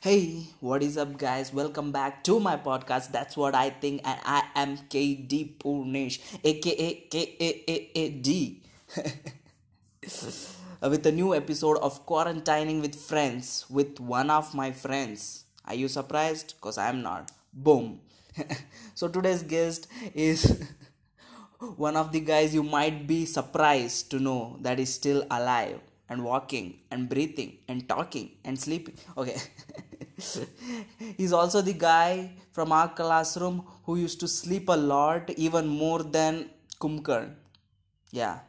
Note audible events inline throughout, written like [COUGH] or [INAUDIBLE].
Hey, what is up, guys? Welcome back to my podcast. That's what I think, and I am KD Purnish, aka KAAAD, [LAUGHS] with a new episode of Quarantining with Friends with one of my friends. Are you surprised? Because I'm not. Boom. [LAUGHS] so today's guest is [LAUGHS] one of the guys you might be surprised to know that is still alive and walking and breathing and talking and sleeping. Okay. He's also the guy from our classroom who used to sleep a lot, even more than Kumkarn. Yeah.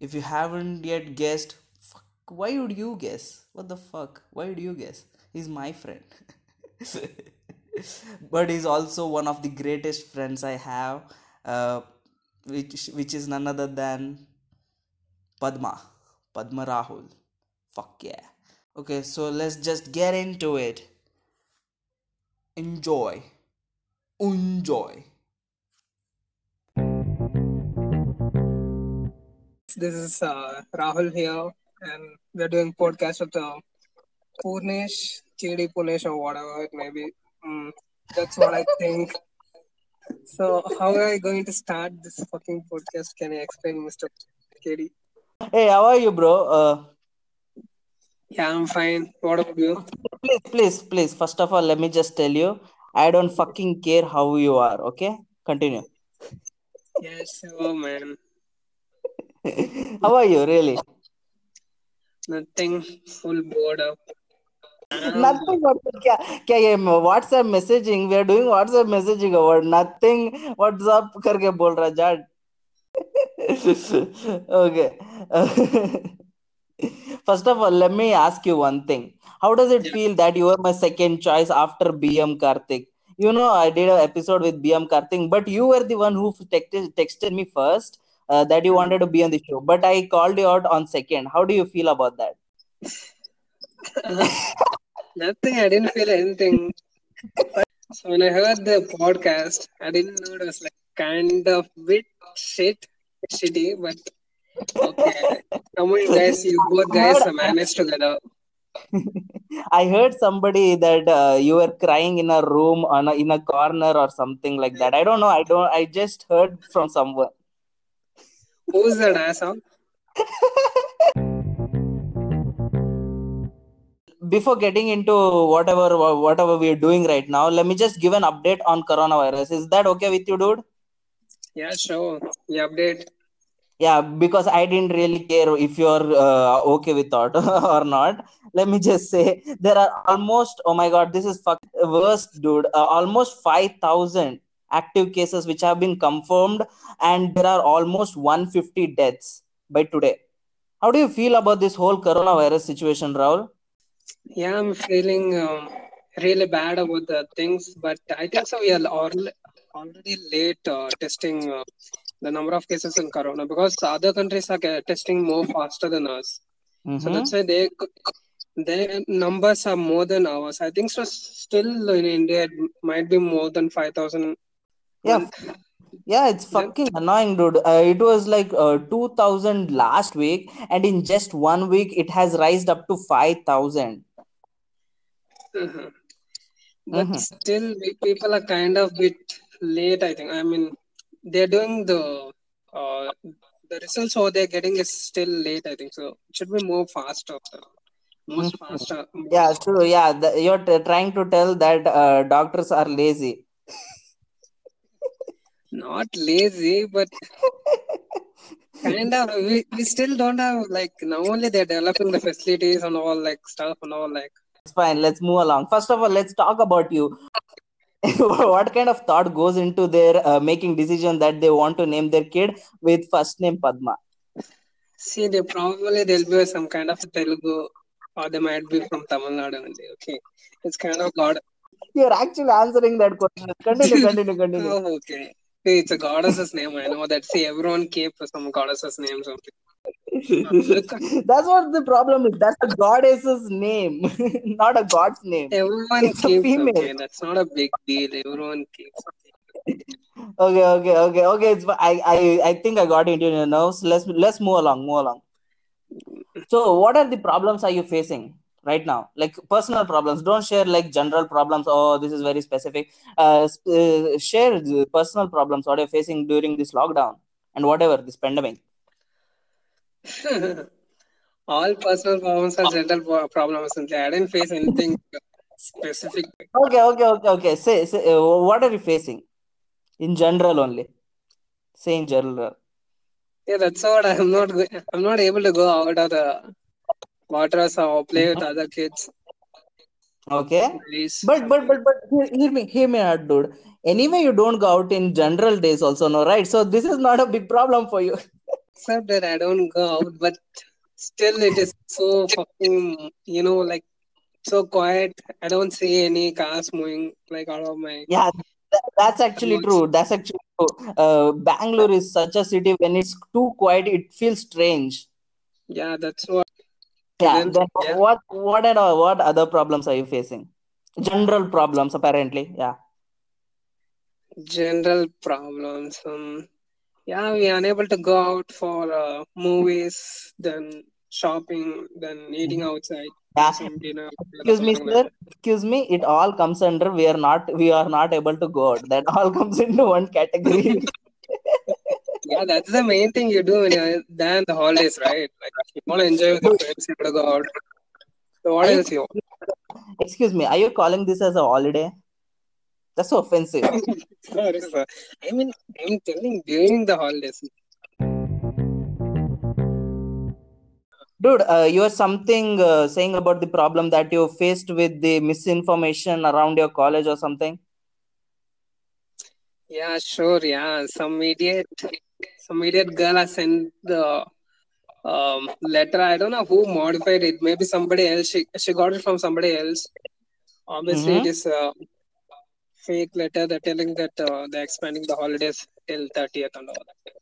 If you haven't yet guessed, fuck, why would you guess? What the fuck? Why would you guess? He's my friend. [LAUGHS] but he's also one of the greatest friends I have, uh, which which is none other than Padma, Padma Rahul. Fuck yeah. Okay, so let's just get into it. Enjoy. Enjoy. This is uh, Rahul here, and we're doing podcast of the Purnesh, Chidi Punesh, or whatever it may be. Mm, that's what I think. So, how are you going to start this fucking podcast? Can you explain, Mr. KD? Hey, how are you, bro? Uh, Yeah, I'm fine. What about you? please, please, please. First of all, let me just tell you, I don't fucking care how you are. Okay, continue. Yes, sure, man. how are you, really? Nothing. Full bored up. Um, [LAUGHS] Nothing. What? क्या क्या ये WhatsApp messaging? We are doing WhatsApp messaging about nothing. WhatsApp करके बोल रहा Jat. okay. [LAUGHS] First of all, let me ask you one thing. How does it Yeah. feel that you are my second choice after BM Karthik? You know, I did an episode with BM Karthik, but you were the one who texted, texted me first uh, that you wanted to be on the show. But I called you out on second. How do you feel about that? [LAUGHS] Nothing. I didn't feel anything. [LAUGHS] So when I heard the podcast, I didn't know it was like kind of bit shit, shitty, but okay. Come on, guys, you both guys managed together. [LAUGHS] I heard somebody that uh, you were crying in a room on a, in a corner or something like that. I don't know. I don't. I just heard from someone. Who's that asshole? [LAUGHS] before getting into whatever whatever we're doing right now let me just give an update on coronavirus is that okay with you dude Yeah, sure. You update. Yeah because i didn't really care if you're uh, okay with that [LAUGHS] or not. Let me just say there are almost oh my god this is fuck worst dude. Uh, almost 5000 active cases which have been confirmed and there are almost 150 deaths by today. How do you feel about this whole coronavirus situation rahul? Yeah, I'm feeling um, really bad about the things, but I think so. We are al- already late uh, testing uh, the number of cases in corona because other countries are testing more faster than us. So Mhm. that's why they their numbers are more than ours. I think so. Still in India, it might be more than five thousand. Yeah, yeah, it's fucking annoying, dude. Uh, it was like uh, 2000 last week, and in just one week, it has raised up to 5000. Uh-huh. But Mhm. still, people are kind of bit late. I think. I mean, they're doing the uh, the results or they're getting is still late. I think so. It should be more faster. Most Mhm. faster. Yeah, true. Yeah, the, you're t- trying to tell that uh, doctors are lazy. [LAUGHS] Not lazy, but [LAUGHS] kind of. We, we still don't have like now only they're developing the facilities and all like stuff and all like. It's fine. Let's move along. First of all, let's talk about you. [LAUGHS] what kind of thought goes into their uh, making decision that they want to name their kid with first name Padma? See, they probably there'll be some kind of Telugu or they might be from Tamil Nadu only. Okay, it's kind of God. You're actually answering that question. Continue, continue, continue. [LAUGHS] Oh, okay. It's a goddess's name. I know that. See, everyone keep some goddess's name. Something. [LAUGHS] That's what the problem is. That's a goddess's name, [LAUGHS] not a god's name. Everyone It's a female. Okay, that's not a big deal. Everyone keeps. Okay, okay, okay, okay. It's, I, I, I think I got into your nerves. Let's let's move along, move along. So, what are the problems are you facing? Right now. Like personal problems. Don't share like general problems. Oh this is very specific. Uh, uh, share the personal problems what you're facing during this lockdown and whatever this pandemic. [LAUGHS] All personal problems are general problems. Simply, I didn't face anything specific. okay okay okay okay. Say, say uh, what are you facing? In general only. Say in general. Yeah, that's what I'm not. I'm not able to go out of the waters or play with other kids. okay Please. but but but but hear, hear me hear me out dude anyway you don't go out in general days also no right so this is not a big problem for you Except that I don't go out, but still it is so fucking, you know, like so quiet. I don't see any cars moving like out of my. Yeah, that's actually true. That's actually true. Uh, Bangalore is such a city when it's too quiet, it feels strange. Yeah, that's what. Yeah. Then, Then yeah. what what and what other problems are you facing? General problems, apparently. Yeah. General problems. Um, yeah, we are unable to go out for uh, movies, then shopping, then eating outside, Yeah. dinner. Excuse me, sir. Excuse me. It all comes under we are not we are not able to go out. That all [LAUGHS] comes into one category. [LAUGHS] Yeah, that's the main thing you do when you're there in the holidays, right? Like you want to enjoy with your friends, you want to go out. So what else you want? Excuse me. Are you calling this as a holiday? That's so offensive. [LAUGHS] Sorry, sir. I mean, I'm telling during the holidays. Dude, uh, you are something uh, saying about the problem that you faced with the misinformation around your college or something. Yeah, sure. Yeah, some idiot, some idiot girl has sent the um, letter. I don't know who modified it. Maybe somebody else. She she got it from somebody else. Obviously, Mhm. it is a fake letter. They're telling that uh, they're expanding the holidays till 30th and all that.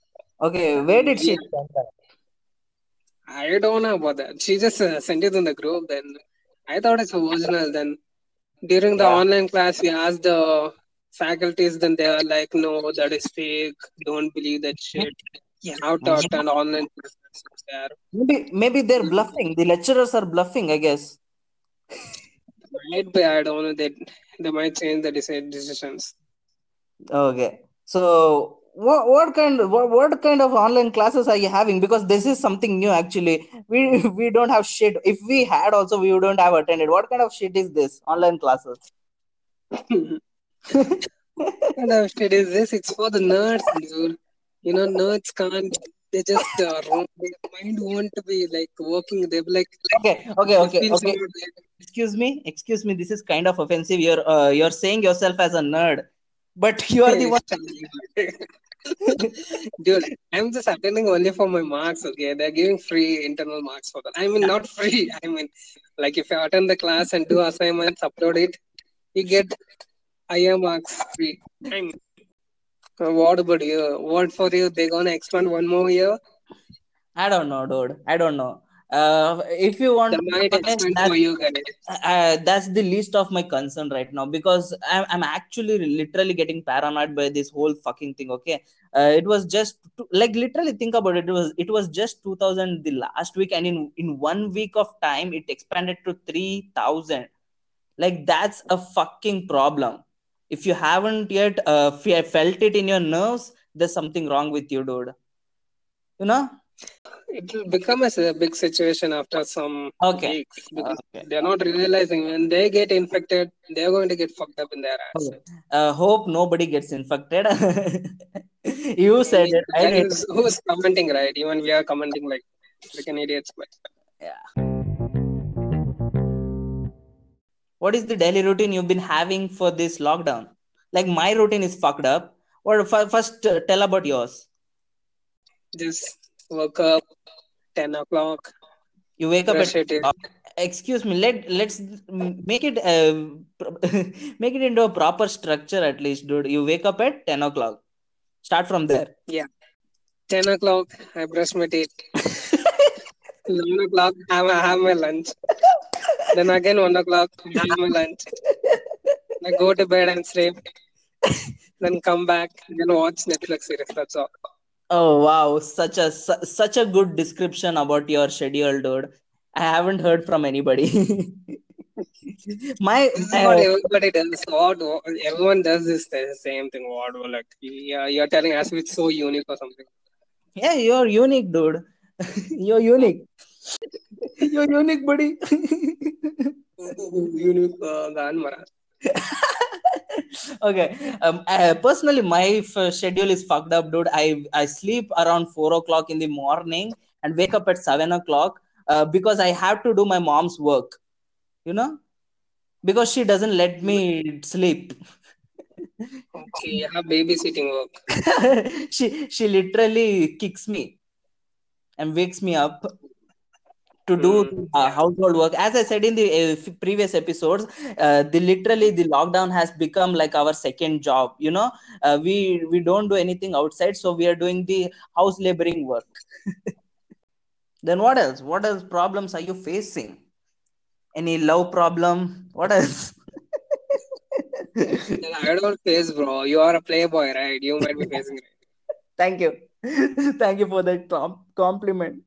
Okay, where did she send that? I don't know about that. She just uh, sent it in the group. Then I thought it's original. Then during the Yeah. online class, we asked the faculties. Then they are like, "No, that is fake. Don't believe that shit." You have to attend online classes there. Maybe maybe they're bluffing. The lecturers are bluffing, I guess. Might be. I don't know. They they might change the deci- decisions. Okay. So what what kind what, what kind of online classes are you having? Because this is something new actually. We we don't have shit. If we had also we wouldn't have attended. What kind of shit is this? Online classes. [LAUGHS] And of shit is this? It's for the nerds, dude. You know, nerds can't. They just uh, roam. Their mind won't be like working. They're like, Okay, okay, okay, okay. Excuse me, excuse me. This is kind of offensive. You're uh, you're saying yourself as a nerd, but [LAUGHS] you are the one. [LAUGHS] Dude, I'm just attending only for my marks, okay? They're giving free internal marks for that. I mean, not free. [LAUGHS] I mean, like if you attend the class and do assignments, upload it, you get higher marks free. I mean, uh, what about you? What for you? They gonna expand one more year? I don't know, dude. I don't know. Uh, if you want to be might honest, that's for you guys. uh, that's the least of my concern right now because I'm, I'm actually literally getting paranoid by this whole fucking thing okay uh, it was just to, like literally think about it it was it was just 2000 the last week and in in one week of time it expanded to 3000 like that's a fucking problem if you haven't yet uh, fe- felt it in your nerves there's something wrong with you dude you know It will become a big situation after some Okay. weeks because Okay. they're not realizing when they get infected, they're going to get fucked up in their ass. uh, hope nobody gets infected [LAUGHS] you said it I That did. is- who's commenting, right? Even we are commenting like freaking idiots. But what is the daily routine you've been having for this lockdown? Like my routine is fucked up. Or f- first uh, tell about yours. Just woke up 10 o'clock, you wake up at it. uh, excuse me let let's make it uh, [LAUGHS] make it into a proper structure at least dude. You wake up at 10 o'clock. Start from there. Yeah. 10 o'clock, I brush my teeth. [LAUGHS] 11 o'clock, I have, I have my lunch. Then again, 1 o'clock, [LAUGHS] lunch. I go to bed and sleep. then come back, then watch Netflix series. That's all. oh wow such a su- such a good description about your schedule dude I haven't heard from anybody. [LAUGHS] my This is what everybody does. What everyone does this the same thing. What like yeah, you're telling us it's so unique or something. yeah, you're unique, dude. [LAUGHS] you're unique. You're unique, buddy. [LAUGHS] unique uh, gan mara. [LAUGHS] okay. Um, uh, personally, my f- schedule is fucked up, dude. I I sleep around four o'clock in the morning and wake up at seven o'clock uh, because I have to do my mom's work. You know, because she doesn't let me sleep. Okay, yeah, babysitting work. [LAUGHS] she she literally kicks me and wakes me up to do Mm, uh, household work. As i said in the uh, previous episodes uh, the literally the lockdown has become like our second job you know? Uh, we we don't do anything outside so we are doing the house laboring work. [LAUGHS] Then what else? What else problems are you facing? Any love problem? What else? [LAUGHS] I don't face, bro. You are a playboy, right? You might be facing it. [LAUGHS] thank you. Thank you for that com- compliment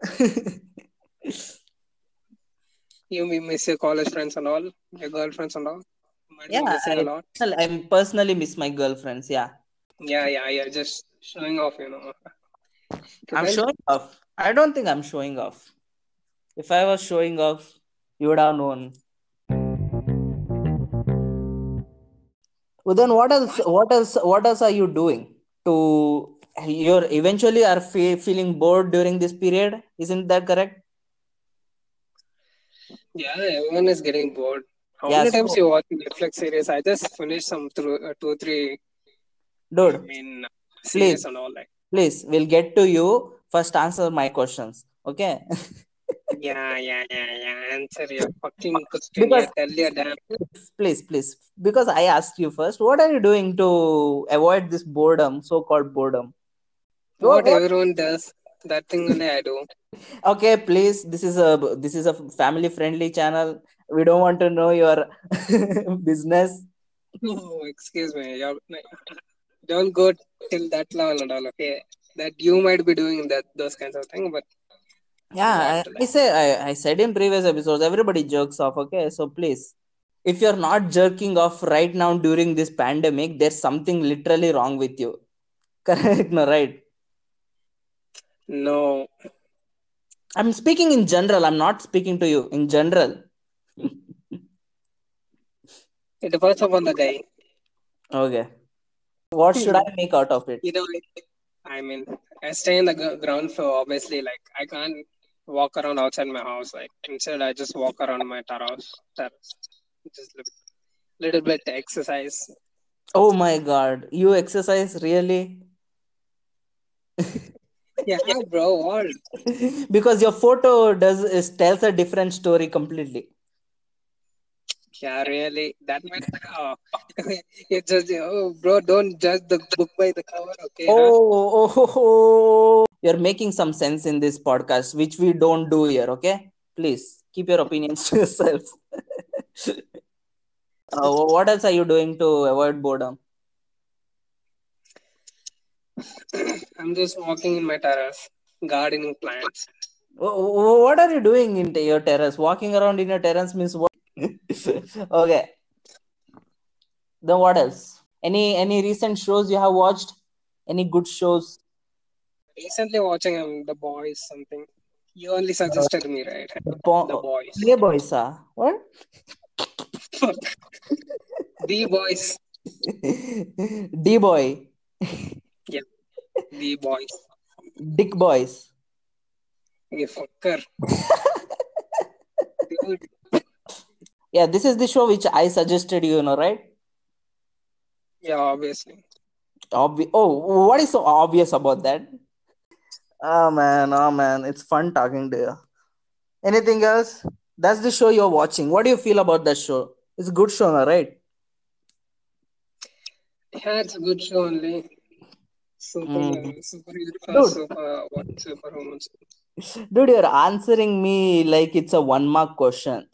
[LAUGHS] You may miss your college friends and all, your girlfriends and all. Might yeah I, a lot. I personally miss my girlfriends yeah Yeah, yeah, you're just showing off, you know. I'm Well, showing off. I don't think I'm showing off. If I was showing off, you would have known. Well, then what else? What else? What else are you doing to? You're eventually are fe- feeling bored during this period. Isn't that correct? yeah, everyone is getting bored. How Yeah. many times So, you watch Netflix series? I just finished some through uh, two, three. I dude, mean, please, series and all like. please, we'll get to you. First, answer my questions. Okay? [LAUGHS] Yeah, yeah, yeah, yeah. Answer your fucking question. because your damn. please, please, because I asked you first. What are you doing to avoid this boredom, so-called boredom? What? What everyone does, that thing only I do. [LAUGHS] okay please this is a this is a family friendly channel we don't want to know your [LAUGHS] business Oh, excuse me. Don't go till that level and all. Okay, that you might be doing that those kinds of things, but yeah I, I say I, I said in previous episodes everybody jerks off okay so please if you're not jerking off right now during this pandemic there's something literally wrong with you [LAUGHS] correct no right No, i'm speaking in general i'm not speaking to you in general it depends upon the day. okay what hmm. should i make out of it You know, I mean, I stay in the gr- ground floor. Obviously, like I can't walk around outside my house. Like instead, I just walk around my terrace. terrace. Just little, little bit exercise. oh my god you exercise really [LAUGHS] Yeah, [LAUGHS] bro. What? because your photo does is, tells a different story completely Yeah, really. That might. Oh, [LAUGHS] it's just oh, bro. Don't judge the book by the cover. Okay, huh? oh, oh, oh, oh. you're making some sense in this podcast which we don't do here okay please keep your opinions to yourself [LAUGHS] uh, what else are you doing to avoid boredom I'm just walking in my terrace, gardening plants. Wh- wh- what are you doing in your terrace walking around in your terrace means what [LAUGHS] okay then what else any any recent shows you have watched any good shows Recently watching um, The Boys something. You only suggested me, right? the The po- Boys. playboys ah what The Boys. d boy [LAUGHS] [LAUGHS] The Boys. dick boys You fucker. [LAUGHS] Dude. yeah this is the show which i suggested you, you know right Yeah, obviously. Obvi- oh what is so obvious about that oh man oh man it's fun talking to you anything else that's the show you're watching what do you feel about that show it's a good show right Yeah, it's a good show only. Super, Mm. super, dude. what, super dude you're answering me like it's a one mark question.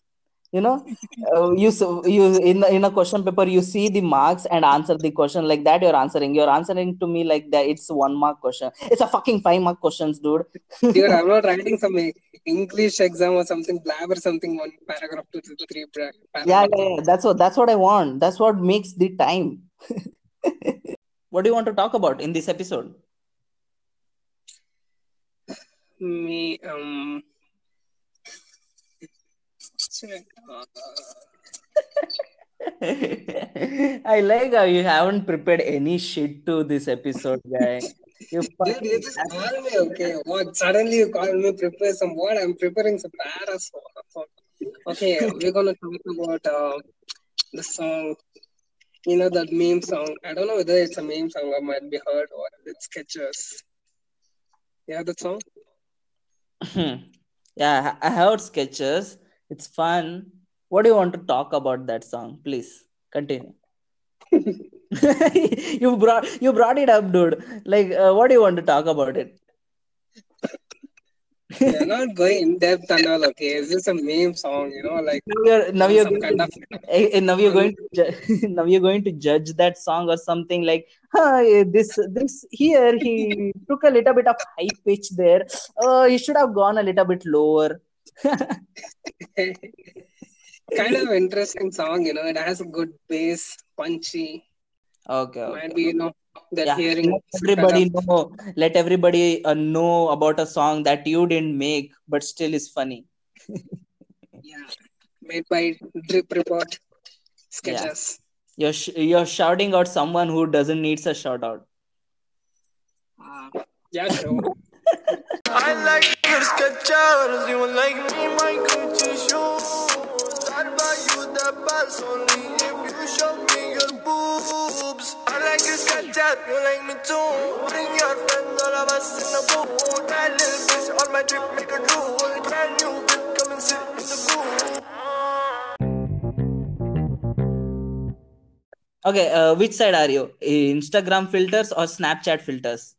You know? [LAUGHS] Uh, you you in in a question paper you see the marks and answer the question like that you're answering. You're answering to me like that it's one mark question. It's a fucking five mark questions dude. [LAUGHS] Dude, I'm not writing some English exam or something, blabber something, one paragraph, two to three pra- yeah, yeah, yeah. That's what that's what i want. That's what makes the time [LAUGHS] what do you want to talk about in this episode Me, um, [LAUGHS] I like how you haven't prepared any shit to this episode, guy. You [LAUGHS] dude, you just call me, okay? What? Suddenly you call me, prepare some what? I'm preparing some paras. Okay, we're gonna talk about uh, the song. You know that meme song. I don't know whether it's a meme song or might be heard or it's Skechers. Yeah, that song. yeah, I heard Skechers. It's fun. What do you want to talk about that song? Please continue. [LAUGHS] [LAUGHS] you brought you brought it up, dude. Like, uh, what do you want to talk about it? We're not going in depth and all. Okay, it's just a meme song. You know, like Now you're now you're going kind to, of eh, eh, now you're going to ju- [LAUGHS] now you're going to judge that song or something like huh, this this here he [LAUGHS] took a little bit of high pitch there. Oh, he should have gone a little bit lower. [LAUGHS] kind of interesting song. You know, it has a good bass, punchy. Okay, Might okay. be you know that Yeah, hearing let some kind everybody of know. Let everybody uh, know about a song that you didn't make, but still is funny. [LAUGHS] yeah made by Drip Report Yeah, Skechers. you're sh- you're shouting out someone who doesn't needs a shout out. Uh, yeah, sure. [LAUGHS] I like your Skechers, you like me, my Gucci shoes. I'll you the bus only if you show me your boobs. I like your Skechers, you like me too. Bring your friends, all of us in the booth. That little bitch on my trip, make a drool. Brand new whip, come and sit in the booth. Okay, uh, which side are you? Instagram filters or Snapchat filters?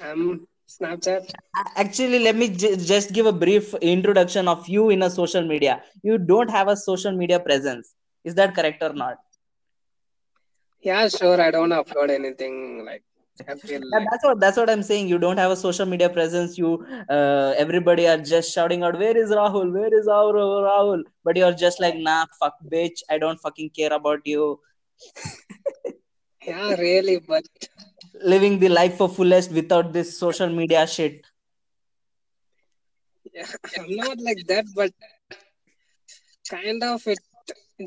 Um, Snapchat. Actually, let me j- just give a brief introduction of you in a social media. You don't have a social media presence. Is that correct or not? Yeah, sure. I don't upload anything. Like I feel Yeah, like that's what that's what I'm saying. You don't have a social media presence. You uh, everybody are just shouting out, "Where is Rahul? Where is our Rahul?" But you're just like, "Nah, fuck, bitch. I don't fucking care about you." [LAUGHS] yeah, really. But Living the life for fullest without this social media shit. yeah, I'm not like that. But kind of it.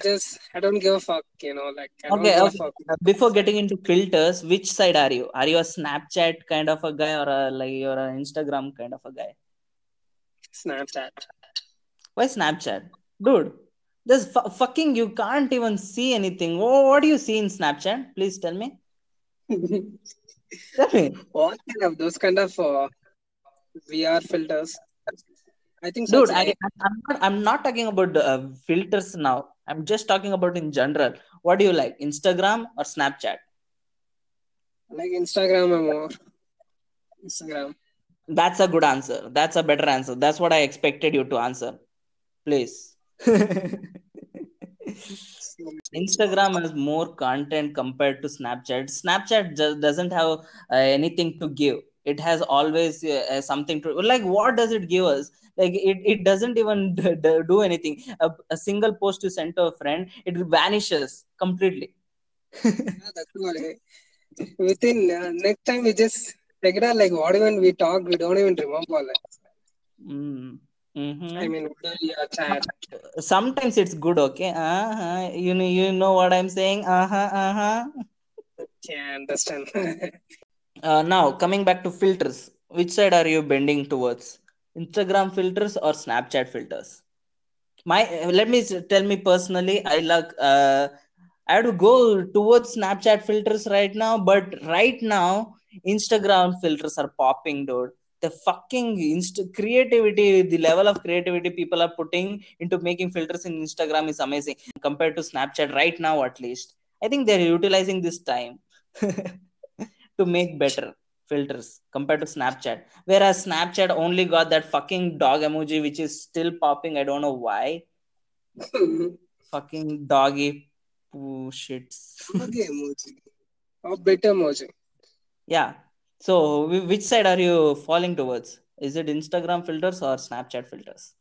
Just I don't give a fuck. You know, like I don't Okay, a okay. fuck. Before getting into filters, which side are you? Are you a Snapchat kind of a guy or a like you're an Instagram kind of a guy? Snapchat. Why Snapchat? Dude, this fu- fucking you can't even see anything. Oh, what do you see in Snapchat? Please tell me. [LAUGHS] What kind of those kind of uh, VR filters? I think so. Dude, I, I'm, not, I'm not talking about uh, filters now. I'm just talking about in general. What do you like, Instagram or Snapchat? like Instagram more. Instagram. That's a good answer. That's a better answer. That's what I expected you to answer. Please. [LAUGHS] Instagram has more content compared to Snapchat. Snapchat just doesn't have uh, anything to give. It has always uh, something to like. What does it give us? Like it, it doesn't even [LAUGHS] d- d- do anything. A, a single post you send to a friend, it vanishes completely. [LAUGHS] Yeah, that's what. eh. Within uh, next time we just take it out like what even we talk, we don't even remember. Like Mm. I Mhm. mean, are chat. Sometimes it's good, okay? Uh-huh. You know, you know what I'm saying? Uh-huh, uh-huh. Yeah, understand. [LAUGHS] Uh, now coming back to filters, which side are you bending towards? Instagram filters or Snapchat filters? My let me tell me personally, I like uh, I have to go towards Snapchat filters right now, but right now Instagram filters are popping, dude. The fucking inst- creativity, the level of creativity people are putting into making filters in Instagram is amazing compared to Snapchat right now, at least. I think they're utilizing this time [LAUGHS] to make better. filters compared to Snapchat. Whereas Snapchat only got that fucking dog emoji, which is still popping. I don't know why. [LAUGHS] Fucking doggy poo shits. Okay, emoji. Or better emoji. yeah. So, which side are you falling towards? Is it Instagram filters or Snapchat filters?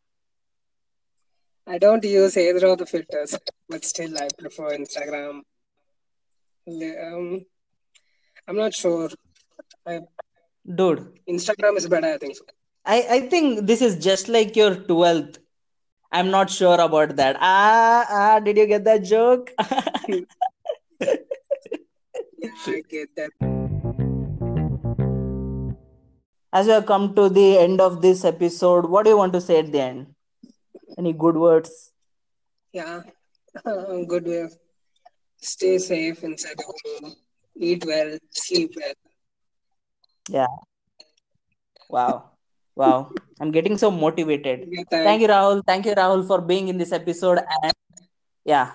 I don't use either of the filters, but still I prefer Instagram. Um, I'm not sure. I, Dude, Instagram is better, I think. So. I, I think this is just like your 12th. I'm not sure about that. Ah, ah, did you get that joke? Yeah, [LAUGHS] [LAUGHS] I get that. As we have come to the end of this episode, what do you want to say at the end? Any good words? Yeah, [LAUGHS] good way. Stay safe inside the home. Eat well, sleep well. Yeah. Wow. Wow. I'm getting so motivated. Yeah, Thank you, Rahul. Thank you, Rahul, for being in this episode. And yeah.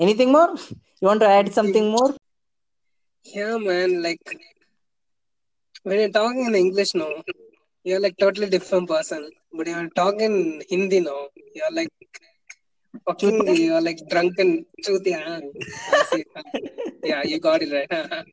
Anything more? You want to add something more? Yeah, man. Like when you're talking in English, no, you're like totally different person. But you're talking Hindi, no, you're like fucking, you're like drunken. Chutia. [LAUGHS] Yeah, you got it right. [LAUGHS]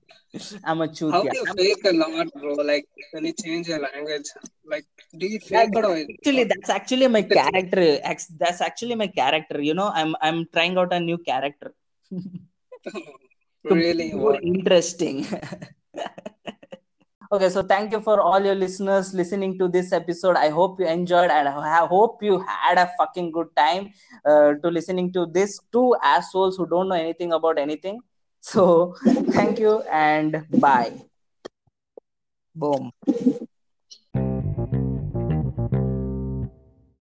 I'm a How do you fake a lot, bro? Like when you change your language, like do you fake it Actually, that's actually my character. That's actually my character. You know, I'm I'm trying out a new character. [LAUGHS] really? interesting. Okay, so thank you for all your listeners listening to this episode. I hope you enjoyed and I hope you had a fucking good time uh, to listening to this two assholes who don't know anything about anything. So [LAUGHS] thank you and bye. Boom.